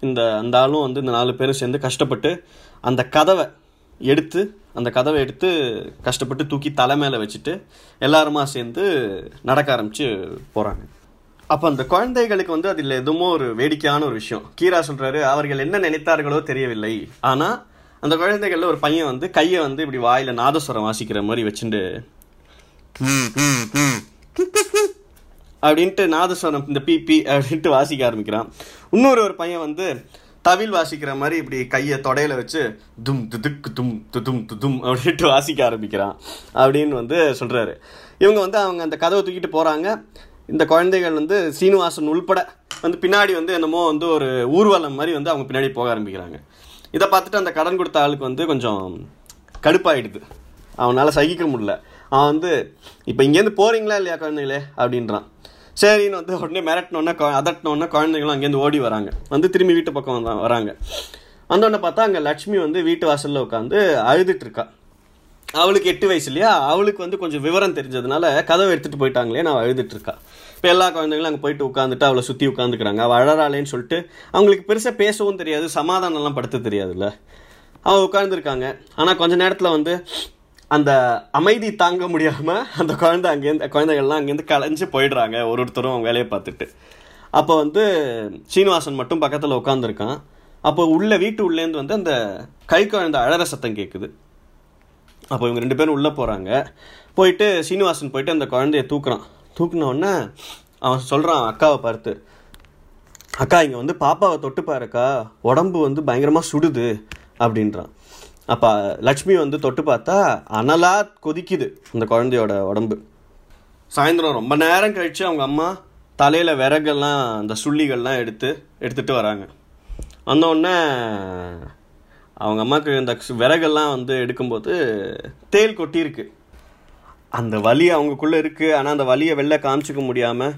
இந்த அந்த ஆளும் வந்து இந்த நாலு பேரும் சேர்ந்து கஷ்டப்பட்டு அந்த கதவை எடுத்து அந்த கதவை எடுத்து கஷ்டப்பட்டு தூக்கி தலை மேலே வச்சுட்டு எல்லாருமா சேர்ந்து நடக்க ஆரம்பித்து போகிறாங்க அப்போ அந்த குழந்தைகளுக்கு வந்து அதில் எதுவுமோ ஒரு வேடிக்கையான ஒரு விஷயம். கீரா சொல்கிறாரு அவர்கள் என்ன நினைத்தார்களோ தெரியவில்லை. ஆனால் அந்த குழந்தைகளில் ஒரு பையன் வந்து கையை வந்து இப்படி வாயில் நாதஸ்வரம் வாசிக்கிற மாதிரி வச்சுட்டு அப்படின்ட்டு நாதஸ்வரம் இந்த பிபி அப்படின்ட்டு வாசிக்க ஆரம்பிக்கிறான். இன்னொரு ஒரு பையன் வந்து தவில் வாசிக்கிற மாதிரி இப்படி கையை தொடையில வச்சு தும் துதுக்கு தும் துதும் துதும் அப்படின்ட்டு வாசிக்க ஆரம்பிக்கிறான். அப்படின்னு வந்து சொல்கிறாரு இவங்க வந்து அவங்க அந்த கதவை தூக்கிட்டு போகிறாங்க இந்த குழந்தைகள் வந்து சீனிவாசன் உள்பட வந்து பின்னாடி வந்து என்னமோ வந்து ஒரு ஊர்வலம் மாதிரி வந்து அவங்க பின்னாடி போக ஆரம்பிக்கிறாங்க. இதை பார்த்துட்டு அந்த கடன் கொடுத்த ஆளுக்கு வந்து கொஞ்சம் கடுப்பாயிடுது. அவனால் சகிக்க முடியல. அவன் வந்து இப்போ இங்கேருந்து போகிறீங்களா இல்லையா குழந்தைங்களே அப்படின்றான். சரின்னு வந்து உடனே மிரட்டினோன்னா அதட்டினோடனே குழந்தைங்களும் அங்கேருந்து ஓடி வராங்க. வந்து திரும்பி வீட்டு பக்கம் வந்தா வராங்க. வந்தோடனே பார்த்தா அங்கே லட்சுமி வந்து வீட்டு வாசலில் உட்காந்து அழுதுட்டு அவளுக்கு எட்டு வயசு இல்லையா? அவளுக்கு வந்து கொஞ்சம் விவரம் தெரிஞ்சதுனால கதவை எடுத்துகிட்டு போயிட்டாங்களே நான் அழுதுட்டு இருக்கா இப்போ எல்லா குழந்தைங்களும் அங்கே போயிட்டு உட்காந்துட்டு அவளை சுற்றி உட்காந்துக்கிறாங்க அவள் அழறாளேன்னு சொல்லிட்டு அவங்களுக்கு பெருசாக பேசவும் தெரியாது சமாதானம்லாம் படுத்த தெரியாதுல்ல. அவள் உட்காந்துருக்காங்க ஆனால் கொஞ்ச நேரத்தில் வந்து அந்த அமைதி தாங்க முடியாமல் அந்த குழந்தை அங்கேருந்து குழந்தைகள்லாம் அங்கேருந்து கலைஞ்சு போயிடுறாங்க ஒரு ஒருத்தரும் அவங்க வேலையை பார்த்துட்டு. அப்போ வந்து சீனிவாசன் மட்டும் பக்கத்தில் உட்காந்துருக்கான் அப்போ உள்ள வீட்டு உள்ளேருந்து வந்து அந்த கை குழந்தை அழற சத்தம் கேட்குது அப்போ இவங்க ரெண்டு பேரும் உள்ளே போகிறாங்க போயிட்டு சீனிவாசன் போயிட்டு அந்த குழந்தைய தூக்குறான். தூக்குனவுடனே அவன் சொல்கிறான் அக்காவை பார்த்து. அக்கா இங்கே வந்து பாப்பாவை தொட்டு பாருக்கா உடம்பு வந்து பயங்கரமாக சுடுது. அப்படின்றான். அப்போ லக்ஷ்மி வந்து தொட்டு பார்த்தா அனலாக கொதிக்குது அந்த குழந்தையோட உடம்பு. சாயந்தரம் ரொம்ப நேரம் கழித்து அவங்க அம்மா தலையில் விறகெல்லாம் அந்த சுள்ளிகள்லாம் எடுத்து எடுத்துகிட்டு வராங்க. வந்தோடனே அவங்க அம்மாவுக்கு இந்த விறகெல்லாம் வந்து எடுக்கும்போது தேல் கொட்டியிருக்கு. அந்த வலி அவங்களுக்குள்ளே இருக்குது ஆனால் அந்த வலியை வெளில காமிச்சிக்க முடியாமல்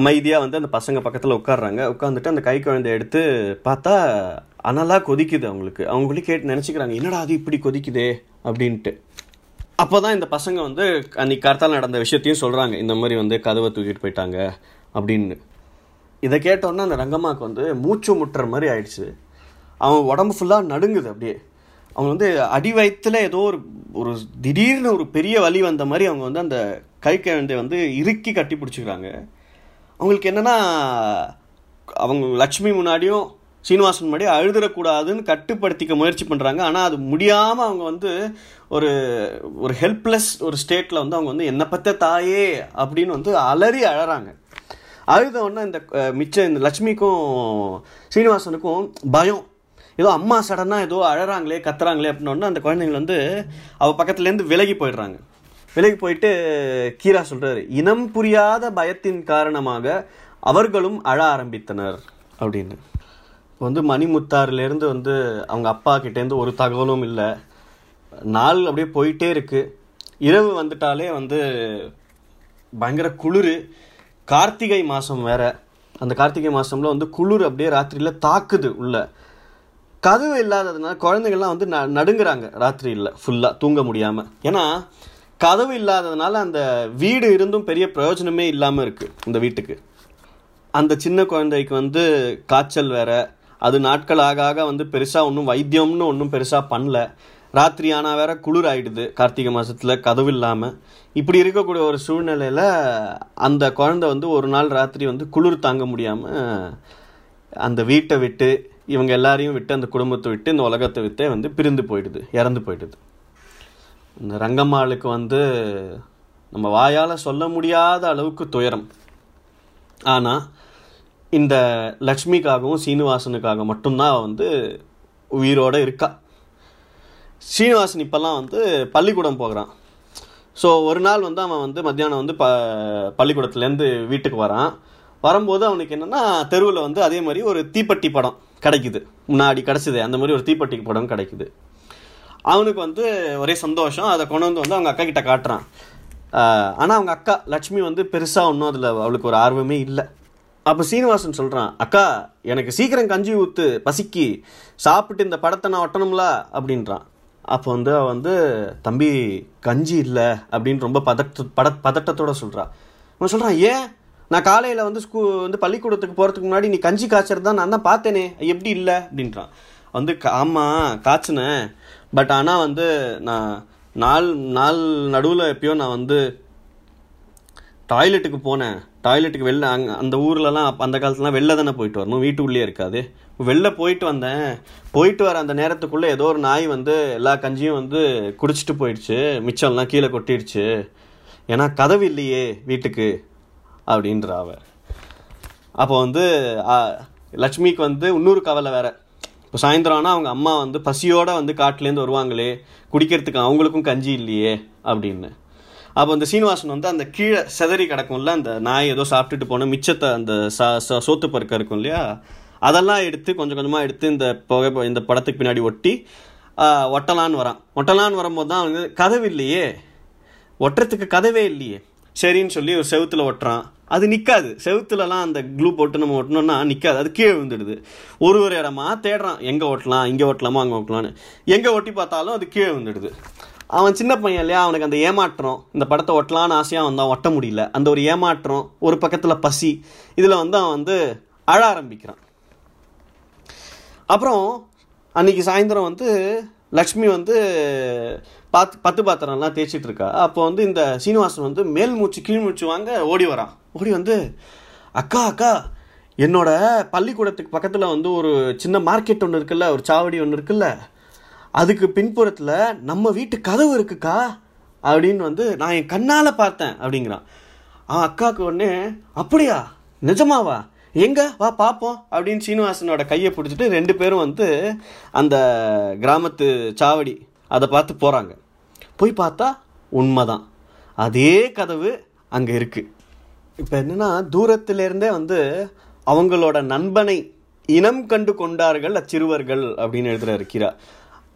அமைதியாக வந்து அந்த பசங்க பக்கத்தில் உட்காடுறாங்க உட்காந்துட்டு அந்த கை குழந்தைய எடுத்து பார்த்தா அனலாக கொதிக்குது அவங்களுக்கு. அவங்களே கேட்டு நினச்சிக்கிறாங்க என்னடா அது இப்படி கொதிக்குதே? அப்படின்ட்டு. அப்போ தான் இந்த பசங்க வந்து அன்னைக்கு கருத்தால் நடந்த விஷயத்தையும் சொல்கிறாங்க இந்த மாதிரி வந்து கதவை தூக்கிட்டு போயிட்டாங்க அப்படின்னு. இதை கேட்டோன்னே அந்த ரங்கம்மாவுக்கு வந்து மூச்சு முட்டுற மாதிரி ஆயிடுச்சு. அவன் உடம்பு ஃபுல்லாக நடுங்குது அப்படியே. அவங்க வந்து அடி வயிற்றுல ஏதோ ஒரு ஒரு திடீர்னு ஒரு பெரிய வலி வந்த மாதிரி அவங்க வந்து அந்த கை குழந்தைய வந்து இறுக்கி கட்டி பிடிச்சிக்கிறாங்க. அவங்களுக்கு என்னென்னா அவங்க லக்ஷ்மி முன்னாடியும் சீனிவாசன் முன்னாடி அழுதுறக்கூடாதுன்னு கட்டுப்படுத்திக்க முயற்சி பண்ணுறாங்க ஆனால் அது முடியாமல் அவங்க வந்து ஒரு ஒரு ஹெல்ப்லெஸ் ஒரு ஸ்டேட்டில் வந்து அவங்க வந்து என்னை பற்ற தாயே அப்படின்னு வந்து அலறி அழறாங்க. அழுதவுடனே இந்த மிச்சம் இந்த லட்சுமிக்கும் சீனிவாசனுக்கும் பயம். ஏதோ அம்மா சடனாக ஏதோ அழகிறாங்களே கத்துறாங்களே அப்படின்னோடனே அந்த குழந்தைங்க வந்து அவள் பக்கத்துலேருந்து விலகி போயிடுறாங்க. விலகி போயிட்டு கீரா சொல்கிறாரு இனம் புரியாத பயத்தின் காரணமாக அவர்களும் அழ ஆரம்பித்தனர் அப்படின்னு. வந்து மணிமுத்தாறுலேருந்து வந்து அவங்க அப்பா கிட்டேருந்து ஒரு தகவலும் இல்லை. நாள் அப்படியே போயிட்டே இருக்குது இரவு வந்துட்டாலே வந்து பயங்கர குளிர். கார்த்திகை மாதம் வேறு. அந்த கார்த்திகை மாதம்ல வந்து குளிர் அப்படியே ராத்திரியில் தாக்குது உள்ள. கதவு இல்லாததுனால குழந்தைங்கள்லாம் வந்து ந நடுங்குறாங்க ராத்திரியில் ஃபுல்லாக தூங்க முடியாமல் ஏன்னா கதவு இல்லாததுனால அந்த வீடு இருந்தும் பெரிய பிரயோஜனமே இல்லாமல் இருக்குது இந்த வீட்டுக்கு. அந்த சின்ன குழந்தைக்கு வந்து காய்ச்சல் வேறு. அது நாட்கள் ஆக ஆக வந்து பெருசாக ஒன்றும் வைத்தியம்னு ஒன்றும் பெருசாக பண்ணல. ராத்திரி ஆனால் வேற குளிர் ஆகிடுது கார்த்திகை மாதத்தில் கதவு இல்லாமல் இப்படி இருக்கக்கூடிய ஒரு சூழ்நிலையில் அந்த குழந்தை வந்து ஒரு நாள் ராத்திரி வந்து குளிர் தாங்க முடியாமல் அந்த வீட்டை விட்டு இவங்க எல்லாரையும் விட்டு அந்த குடும்பத்தை விட்டு இந்த உலகத்தை விட்டே வந்து பிரிந்து போயிடுது இறந்து போயிடுது. இந்த ரங்கம்மாளுக்கு வந்து நம்ம வாயால் சொல்ல முடியாத அளவுக்கு துயரம். ஆனால் இந்த லக்ஷ்மிக்காகவும் சீனிவாசனுக்காக மட்டும்தான் வந்து உயிரோட இருக்கா. சீனிவாசன் இப்போல்லாம் வந்து பள்ளிக்கூடம் போகிறான். ஸோ ஒரு நாள் வந்து அவன் வந்து மத்தியானம் வந்து ப பள்ளிக்கூடத்துலேருந்து வீட்டுக்கு வரான். வரும்போது அவனுக்கு என்னென்னா தெருவில் வந்து அதே மாதிரி ஒரு தீப்பெட்டி படம் கிடைக்குது. முன்னாடி கிடச்சிது அந்த மாதிரி ஒரு தீப்பெட்டி படம் கிடைக்குது. அவனுக்கு வந்து ஒரே சந்தோஷம். அதை கொண்டு வந்து வந்து அவங்க அக்கா கிட்ட காட்டுறான். ஆனால் அவங்க அக்கா லட்சுமி வந்து பெருசாக ஒன்றும் அதில் அவளுக்கு ஒரு ஆர்வமே இல்லை. அப்போ சீனிவாசன் சொல்கிறான் அக்கா எனக்கு சீக்கிரம் கஞ்சி ஊற்று பசிக்கு சாப்பிட்டு இந்த படத்தை நான் ஒட்டணும்ல? அப்படின்றான். அப்போ வந்து அவள் வந்து தம்பி கஞ்சி இல்லை அப்படின்னு ரொம்ப பதட்ட பட பதட்டத்தோட சொல்கிறான் அவன் சொல்கிறான் ஏன்? நான் காலையில் வந்து ஸ்கூ வந்து பள்ளிக்கூடத்துக்கு போகிறதுக்கு முன்னாடி நீ கஞ்சி காய்ச்சறது தான் நான் தான் பார்த்தேனே எப்படி இல்லை? அப்படின்றான். வந்து ஆமாம் காய்ச்சினேன். பட் ஆனால் வந்து நான் நாள் நாள் நடுவில் எப்பயோ நான் வந்து டாய்லெட்டுக்கு போனேன். டாய்லெட்டுக்கு வெளில அங்கே அந்த ஊர்லலாம் அந்த காலத்துலலாம் வெளில தானே போயிட்டு வரணும். வீட்டுக்குள்ளேயே இருக்காது. வெளில போயிட்டு வந்தேன். போயிட்டு வர அந்த நேரத்துக்குள்ளே ஏதோ ஒரு நாய் வந்து எல்லா கஞ்சியும் வந்து குடிச்சிட்டு போயிடுச்சு. மிச்சம்லாம் கீழே கொட்டிடுச்சு. ஏன்னா கதவு இல்லையே வீட்டுக்கு அப்படின்ற அவ அப்போ வந்து லட்சுமிக்கு வந்து இன்னொரு கவலை வேற. இப்போ சாயந்தரம் ஆனால் அவங்க அம்மா வந்து பசியோடு வந்து காட்டிலேருந்து வருவாங்களே. குடிக்கிறதுக்கு அவங்களுக்கும் கஞ்சி இல்லையே அப்படின்னு. அப்போ அந்த சீனிவாசன் வந்து அந்த கீழே செதறி கிடக்கும்ல அந்த நாய் ஏதோ சாப்பிட்டுட்டு போன மிச்சத்தை அந்த சா சோத்து பருக்க இருக்கும் இல்லையா? அதெல்லாம் எடுத்து கொஞ்சம் கொஞ்சமாக எடுத்து இந்த புகை இந்த படத்துக்கு பின்னாடி ஒட்டி ஒட்டலான்னு வரான். ஒட்டலான்னு வரும்போது தான் அவனுக்கு கதவு இல்லையே. ஒட்டுறதுக்கு கதவே இல்லையே. சரின்னு சொல்லி ஒரு செவுத்துல ஒட்டுறான். அது நிற்காது செவுத்துலலாம் அந்த க்ளூ போட்டு நம்ம ஒட்டணும்னா நிற்காது அது கீழே விழுந்துடுது. ஒரு ஒரு இடமா தேடுறான். எங்கே ஓட்டலாம் இங்கே ஒட்டலாமா? அங்கே ஓட்டலான்னு எங்கே ஒட்டி பார்த்தாலும் அது கீழே விழுந்துடுது. அவன் சின்ன பையன் இல்லையா? அவனுக்கு அந்த ஏமாற்றம் இந்த படத்தை ஒட்டலான்னு ஆசையாக வந்தான் ஒட்ட முடியல. அந்த ஒரு ஏமாற்றம் ஒரு பக்கத்தில் பசி இதில் வந்து அவன் வந்து அழ ஆரம்பிக்கிறான். அப்புறம் அன்னைக்கு சாயந்தரம் வந்து லக்ஷ்மி வந்து பாத் பத்து பாத்திரம்லாம் தேய்ச்சிட்டு இருக்கா அப்போ வந்து இந்த சீனிவாசன் வந்து மேல் மூச்சு கீழ் மூச்சு வாங்க ஓடி வரான் ஓடி வந்து அக்கா அக்கா என்னோட பள்ளிக்கூடத்துக்கு பக்கத்தில் வந்து ஒரு சின்ன மார்க்கெட் ஒன்று இருக்குல்ல ஒரு சாவடி ஒன்று இருக்குல்ல அதுக்கு பின்புறத்தில் நம்ம வீட்டு கதவு இருக்குக்கா அப்படின்னு வந்து நான் என் கண்ணால் பார்த்தேன் அப்படிங்கிறான். அவன் அக்காவுக்கு உடனே அப்படியா? நிஜமாவா? எங்கே? வா பார்ப்போம் அப்படின்னு சீனிவாசனோட கையை பிடிச்சிட்டு ரெண்டு பேரும் வந்து அந்த கிராமத்து சாவடி அதை பார்த்து போகிறாங்க போய் பார்த்தா உண்மைதான். அதே கதவு அங்கே இருக்குது இப்போ என்னன்னா தூரத்திலேருந்தே வந்து அவங்களோட நண்பனை இனம் கண்டு கொண்டார்கள் அச்சிறுவர்கள் அப்படின்னு எழுதுகிற இருக்கிறார்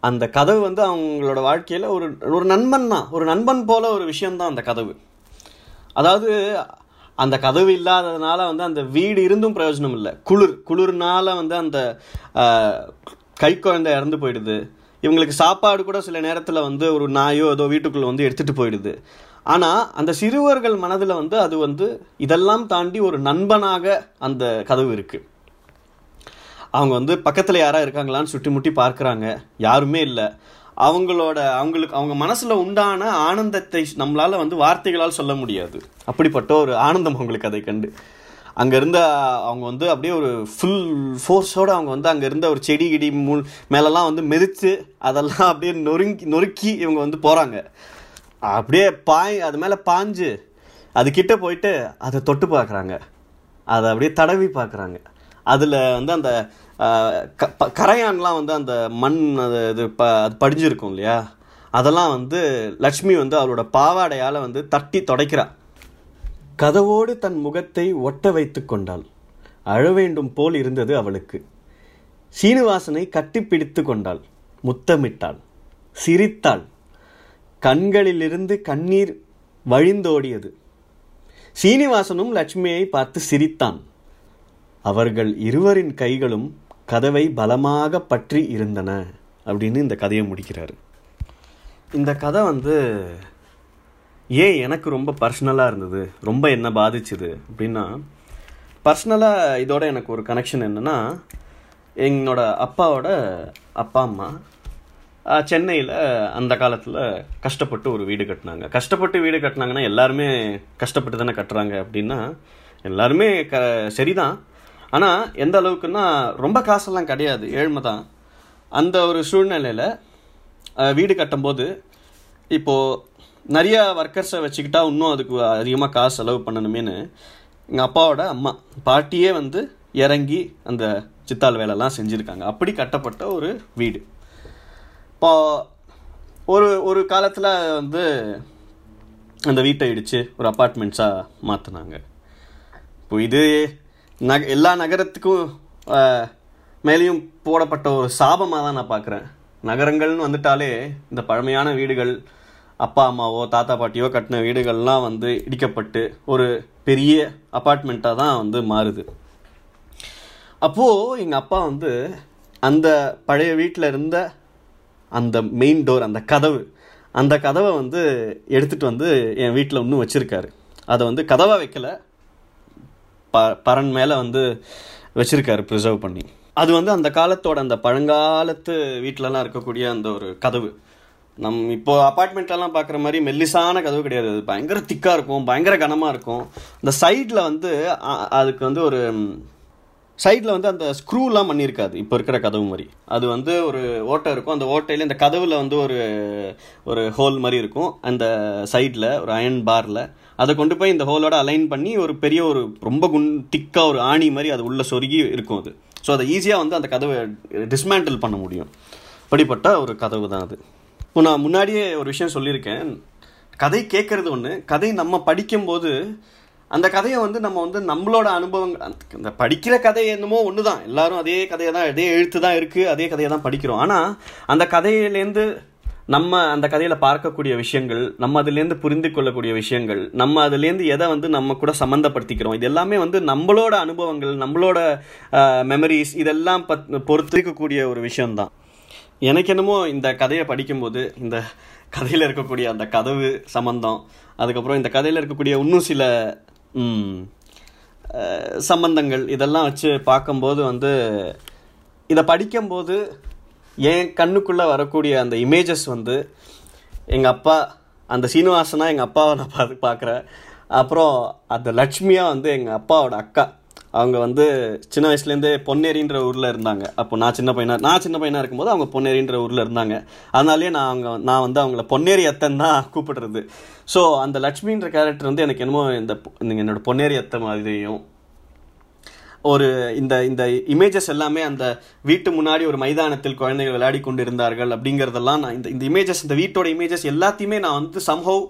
அந்த கதவு வந்து அவங்களோட வாழ்க்கையில் ஒரு ஒரு நண்பன் தான். ஒரு நண்பன் போல ஒரு விஷயம்தான் அந்த கதவு. அதாவது அந்த கதவு இல்லாததுனால வந்து அந்த வீடு இருந்தும் பிரயோஜனம் இல்லை. குளிர் குளிர்னால வந்து அந்த கை குழந்தை இறந்து போயிடுது. இவங்களுக்கு சாப்பாடு கூட சில நேரத்தில் வந்து ஒரு நாயோ ஏதோ வீட்டுக்குள்ளே வந்து எடுத்துகிட்டு போயிடுது. ஆனால் அந்த சிறுவர்கள் மனதில் வந்து அது வந்து இதெல்லாம் தாண்டி ஒரு நண்பனாக அந்த கதவு இருக்குது அவங்க வந்து பக்கத்தில் யாராக இருக்காங்களான்னு சுட்டி முட்டி பார்க்குறாங்க. யாருமே இல்லை. அவங்களோட அவங்களுக்கு அவங்க மனசில் உண்டான ஆனந்தத்தை நம்மளால் வந்து வார்த்தைகளால் சொல்ல முடியாது. அப்படிப்பட்ட ஒரு ஆனந்தம் அவங்களுக்கு அதை கண்டு. அங்கே இருந்த அவங்க வந்து அப்படியே ஒரு ஃபுல் ஃபோர்ஸோடு அவங்க வந்து அங்கே இருந்த ஒரு செடி கிடி மூ மேலெல்லாம் வந்து மெதித்து அதெல்லாம் அப்படியே நொறுங்கி நொறுக்கி இவங்க வந்து போகிறாங்க அப்படியே பாய் அது மேலே பாஞ்சு. அது போயிட்டு அதை தொட்டு பார்க்குறாங்க. அதை அப்படியே தடவி பார்க்குறாங்க. அதில் வந்து அந்த கரையான்லாம் வந்து அந்த மண் அது இது ப அது படிஞ்சிருக்கும் இல்லையா? அதெல்லாம் வந்து லக்ஷ்மி வந்து அவளோட பாவாடையால் வந்து தட்டி தொடைக்கிறா. கதவோடு தன் முகத்தை ஒட்ட வைத்து கொண்டாள். அழ வேண்டும் போல் இருந்தது அவளுக்கு. சீனிவாசனை கட்டிப்பிடித்து கொண்டாள். முத்தமிட்டாள். சிரித்தாள். கண்களிலிருந்து கண்ணீர் வழிந்தோடியது. சீனிவாசனும் லட்சுமியை பார்த்து சிரித்தான். அவர்கள் இருவரின் கைகளும் கதவை பலமாக பற்றி இருந்தன அப்படின்னு இந்த கதையை முடிக்கிறாரு. இந்த கதை வந்து ஏன் எனக்கு ரொம்ப பர்சனலாக இருந்தது? ரொம்ப என்ன பாதிச்சுது? அப்படின்னா பர்சனலாக இதோட எனக்கு ஒரு கனெக்ஷன் என்னென்னா என்னோட அப்பாவோட அப்பா அம்மா சென்னையில் அந்த காலத்தில் கஷ்டப்பட்டு ஒரு வீடு கட்டினாங்க. கஷ்டப்பட்டு வீடு கட்டினாங்கன்னா எல்லாருமே கஷ்டப்பட்டு தானே கட்டுறாங்க அப்படின்னா எல்லாருமே க சரிதான். ஆனால் எந்த அளவுக்குன்னா ரொம்ப காசெல்லாம் கிடையாது ஏழ்மை தான். அந்த ஒரு சூழ்நிலையில் வீடு கட்டும்போது இப்போது நிறைய ஒர்க்கர்ஸை வச்சுக்கிட்டா இன்னும் அதுக்கு அதிகமாக காசு செலவு பண்ணணுமேனு எங்கள் அப்பாவோட அம்மா பாட்டியே வந்து இறங்கி அந்த சித்தாள் வேலைலாம் செஞ்சுருக்காங்க. அப்படி கட்டப்பட்ட ஒரு வீடு. இப்போ ஒரு ஒரு காலத்தில் வந்து அந்த வீட்டை இடித்து ஒரு அப்பார்ட்மெண்ட்ஸாக மாற்றினாங்க இப்போ இது நக எல்லா நகரத்துக்கும் மேலேயும் போடப்பட்ட ஒரு சாபமாக தான் நான் பார்க்குறேன் நகரங்கள்னு வந்துட்டாலே இந்த பழமையான வீடுகள் அப்பா அம்மாவோ தாத்தா பாட்டியோ கட்டின வீடுகள்லாம் வந்து இடிக்கப்பட்டு ஒரு பெரிய அப்பார்ட்மெண்ட்டாக தான் வந்து மாறுது. அப்போது எங்கள் அப்பா வந்து அந்த பழைய வீட்டில் இருந்த அந்த மெயின் டோர் அந்த கதவு அந்த கதவை வந்து எடுத்துகிட்டு வந்து என் வீட்டில் இன்னும் வச்சுருக்காரு. அதை வந்து கதவை வைக்கல. ப பரன் மேலே வந்து வச்சுருக்காரு ப்ரிசர்வ் பண்ணி. அது வந்து அந்த காலத்தோட அந்த பழங்காலத்து வீட்டிலலாம் இருக்கக்கூடிய அந்த ஒரு கதவு. நம் இப்போ அப்பார்ட்மெண்ட்லலாம் பார்க்குற மாதிரி மெல்லிசான கதவு கிடையாது. அது பயங்கர திக்காக இருக்கும் பயங்கர கனமாக இருக்கும். இந்த சைடில் வந்து அதுக்கு வந்து ஒரு சைடில் வந்து அந்த ஸ்க்ரூலாம் பண்ணியிருக்காது. இப்போ இருக்கிற கதவு மாதிரி. அது வந்து ஒரு ஓட்டை இருக்கும். அந்த ஓட்டையில் இந்த கதவில் வந்து ஒரு ஒரு ஹோல் மாதிரி இருக்கும். அந்த சைடில் ஒரு அயன் பாரில் அதை கொண்டு போய் இந்த ஹோலோட அலைன் பண்ணி ஒரு பெரிய ஒரு ரொம்ப குண் திக்காக ஒரு ஆணி மாதிரி அது உள்ளே சொருகி இருக்கும் அது. ஸோ அதை ஈஸியாக வந்து அந்த கதவை டிஸ்மேண்டில் பண்ண முடியும். அப்படிப்பட்ட ஒரு கதவு தான் அது. இப்போ நான் முன்னாடியே ஒரு விஷயம் சொல்லியிருக்கேன். கதை கேட்குறது ஒன்று கதை நம்ம படிக்கும்போது அந்த கதையை வந்து நம்ம வந்து நம்மளோட அனுபவங்கள் அந்த- அந்த படிக்கிற கதை என்னமோ ஒன்று தான் எல்லாரும் அதே கதையை தான் அதே எழுத்து தான் இருக்குது அதே கதையை தான் படிக்கிறோம். ஆனால் அந்த கதையிலேருந்து நம்ம அந்த கதையில் பார்க்கக்கூடிய விஷயங்கள் நம்ம அதுலேருந்து புரிந்து கொள்ளக்கூடிய விஷயங்கள் நம்ம அதுலேருந்து எதை வந்து நம்ம கூட சம்மந்தப்படுத்திக்கிறோம் இது எல்லாமே வந்து நம்மளோட அனுபவங்கள் நம்மளோட மெமரிஸ் இதெல்லாம் பத் பொறுத்திருக்கக்கூடிய ஒரு விஷயம்தான். எனக்கு என்னமோ இந்த கதையை படிக்கும்போது இந்த கதையில் இருக்கக்கூடிய அந்த கதவு சம்மந்தம் அதுக்கப்புறம் இந்த கதையில் இருக்கக்கூடிய இன்னும் சில சம்பந்தங்கள் இதெல்லாம் வச்சு பார்க்கும்போது வந்து இதை படிக்கும்போது என் கண்ணுக்குள்ளே வரக்கூடிய அந்த இமேஜஸ் வந்து எங்கள் அப்பா அந்த சீனிவாசனா எங்கள் அப்பாவை நான் பார்த்து பார்க்குறேன் அப்புறம் அந்த லட்சுமியாக வந்து எங்கள் அப்பாவோட அக்கா. அவங்க வந்து சின்ன வயசுலேருந்தே பொன்னேரின்ற ஊரில் இருந்தாங்க. அப்போ நான் சின்ன பையனாக நான் சின்ன பையனாக இருக்கும்போது அவங்க பொன்னேரின்ற ஊரில் இருந்தாங்க. அதனாலேயே நான் அவங்க நான் வந்து அவங்கள பொன்னேரி அத்தன் தான் கூப்பிடுறது. ஸோ அந்த லட்சுமின்ற கேரக்டர் வந்து எனக்கு என்னமோ இந்த என்னோடய என்னோட பொன்னேரி அத்தை மாதிரியும் ஒரு இந்த இந்த இமேஜஸ் எல்லாமே அந்த வீட்டு முன்னாடி ஒரு மைதானத்தில் குழந்தைகள் விளையாடி கொண்டு இருந்தார்கள் அப்படிங்கிறதெல்லாம் நான் இந்த இந்த இமேஜஸ் இந்த வீட்டோட இமேஜஸ் எல்லாத்தையுமே நான் வந்து சம்ஹவ்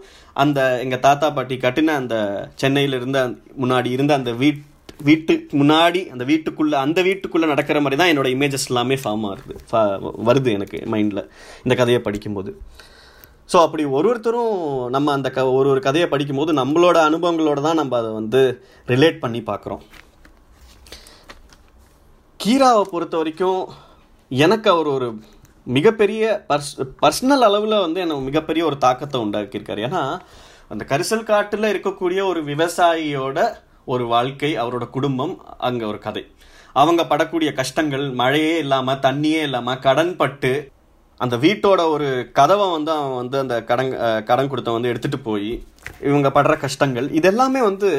அந்த எங்கள் தாத்தா பாட்டி கட்டின அந்த சென்னையில் இருந்த முன்னாடி இருந்த அந்த வீட் வீட்டுக்கு முன்னாடி அந்த வீட்டுக்குள்ளே அந்த வீட்டுக்குள்ளே நடக்கிற மாதிரி தான் என்னோட இமேஜஸ் எல்லாமே ஃபார்ம் ஆகுது. வருது எனக்கு மைண்டில் இந்த கதையை படிக்கும்போது. ஸோ அப்படி ஒரு ஒருத்தரும் நம்ம அந்த க ஒரு ஒரு கதையை படிக்கும்போது நம்மளோட அனுபவங்களோட தான் நம்ம அதை வந்து ரிலேட் பண்ணி பார்க்குறோம். கீராவை பொறுத்த வரைக்கும் எனக்கு அவர் ஒரு மிகப்பெரிய பர்ஸ் பர்சனல் அளவில் வந்து எனக்கு மிகப்பெரிய ஒரு தாக்கத்தை உண்டாக்கியிருக்காரு. ஏன்னா அந்த கரிசல் காட்டில் இருக்கக்கூடிய ஒரு விவசாயியோட ஒரு வாழ்க்கை அவரோட குடும்பம் அங்கே ஒரு கதை. அவங்க படக்கூடிய கஷ்டங்கள் மழையே இல்லாமல் தண்ணியே இல்லாமல் கடன் பட்டு அந்த வீட்டோட ஒரு கதவை வந்து அவன் வந்து அந்த கடன் கடன் கொடுத்த வந்து எடுத்துகிட்டு போய் இவங்க படுற கஷ்டங்கள் இதெல்லாமே வந்து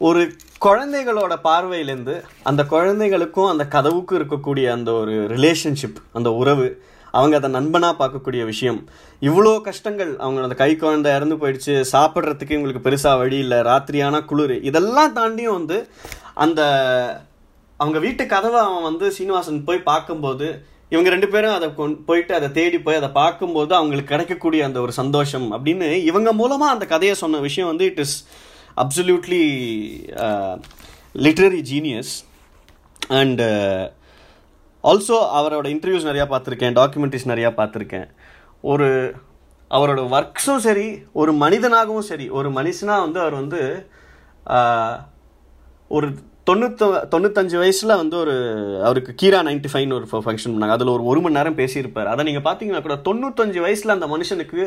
ஒரு குழந்தைகளோட பார்வையிலேருந்து அந்த குழந்தைகளுக்கும் அந்த கதவுக்கும் இருக்கக்கூடிய அந்த ஒரு ரிலேஷன்ஷிப் அந்த உறவு அவங்க அதை நண்பனாக பார்க்கக்கூடிய விஷயம். இவ்வளோ கஷ்டங்கள் அவங்க அந்த கை குழந்தை இறந்து போயிடுச்சு சாப்பிட்றதுக்கு இவங்களுக்கு பெருசாக வழி இல்லை ராத்திரியான குளிர். இதெல்லாம் தாண்டியும் வந்து அந்த அவங்க வீட்டு கதவை அவன் வந்து சீனிவாசன் போய் பார்க்கும்போது இவங்க ரெண்டு பேரும் அதை போயிட்டு அதை தேடி போய் அதை பார்க்கும்போது அவங்களுக்கு கிடைக்கக்கூடிய அந்த ஒரு சந்தோஷம் அப்படின்னு இவங்க மூலமாக அந்த கதையை சொன்ன விஷயம் வந்து it is absolutely literary genius and also அவரோட இன்டர்வியூஸ் நிறையா பார்த்துருக்கேன் டாக்குமெண்ட்ரிஸ் நிறையா பார்த்துருக்கேன். ஒரு அவரோட ஒர்க்ஸும் சரி ஒரு மனிதனாகவும் சரி ஒரு மனுஷனாக வந்து அவர் வந்து uh, ஒரு தொண்ணூத்த தொண்ணூத்தஞ்சு வயசில் வந்து ஒரு அவருக்கு கீரா நைன்டி ஃபைவ்னு ஒரு ஃபங்க்ஷன் பண்ணாங்க. அதில் ஒரு ஒரு மணி நேரம் பேசியிருப்பார். அதை நீங்கள் பார்த்தீங்கன்னா கூட தொண்ணூத்தஞ்சு வயசில் அந்த மனுஷனுக்கு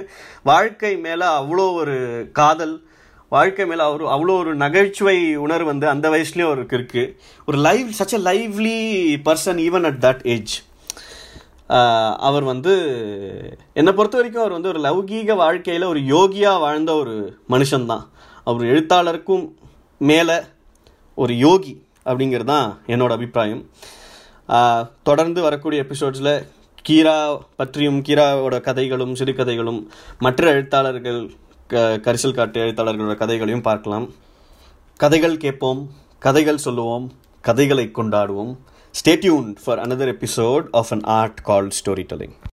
வாழ்க்கை மேலே அவ்வளோ ஒரு காதல் வாழ்க்கை மேலே அவர் அவ்வளோ ஒரு நகைச்சுவை உணர்வு வந்து அந்த வயசுலேயும் அவருக்கு இருக்குது ஒரு live such a lively person even at that age அவர் வந்து என்னை பொறுத்த வரைக்கும் அவர் வந்து ஒரு லௌகீக வாழ்க்கையில் ஒரு யோகியாக வாழ்ந்த ஒரு மனுஷன்தான். அவர் எழுத்தாளருக்கும் மேலே ஒரு யோகி அப்படிங்கிறது தான் என்னோடய அபிப்பிராயம் தொடர்ந்து வரக்கூடிய எபிசோட்ஸில் கீரா பற்றியும் கீராவோட கதைகளும் சிறுகதைகளும் மற்ற எழுத்தாளர்கள் கரிசல் காட்டு எழுத்தாளர்களோட கதைகளையும் பார்க்கலாம். கதைகள் கேட்போம் கதைகள் சொல்லுவோம் கதைகளை கொண்டாடுவோம். Stay tuned for another episode of an art called storytelling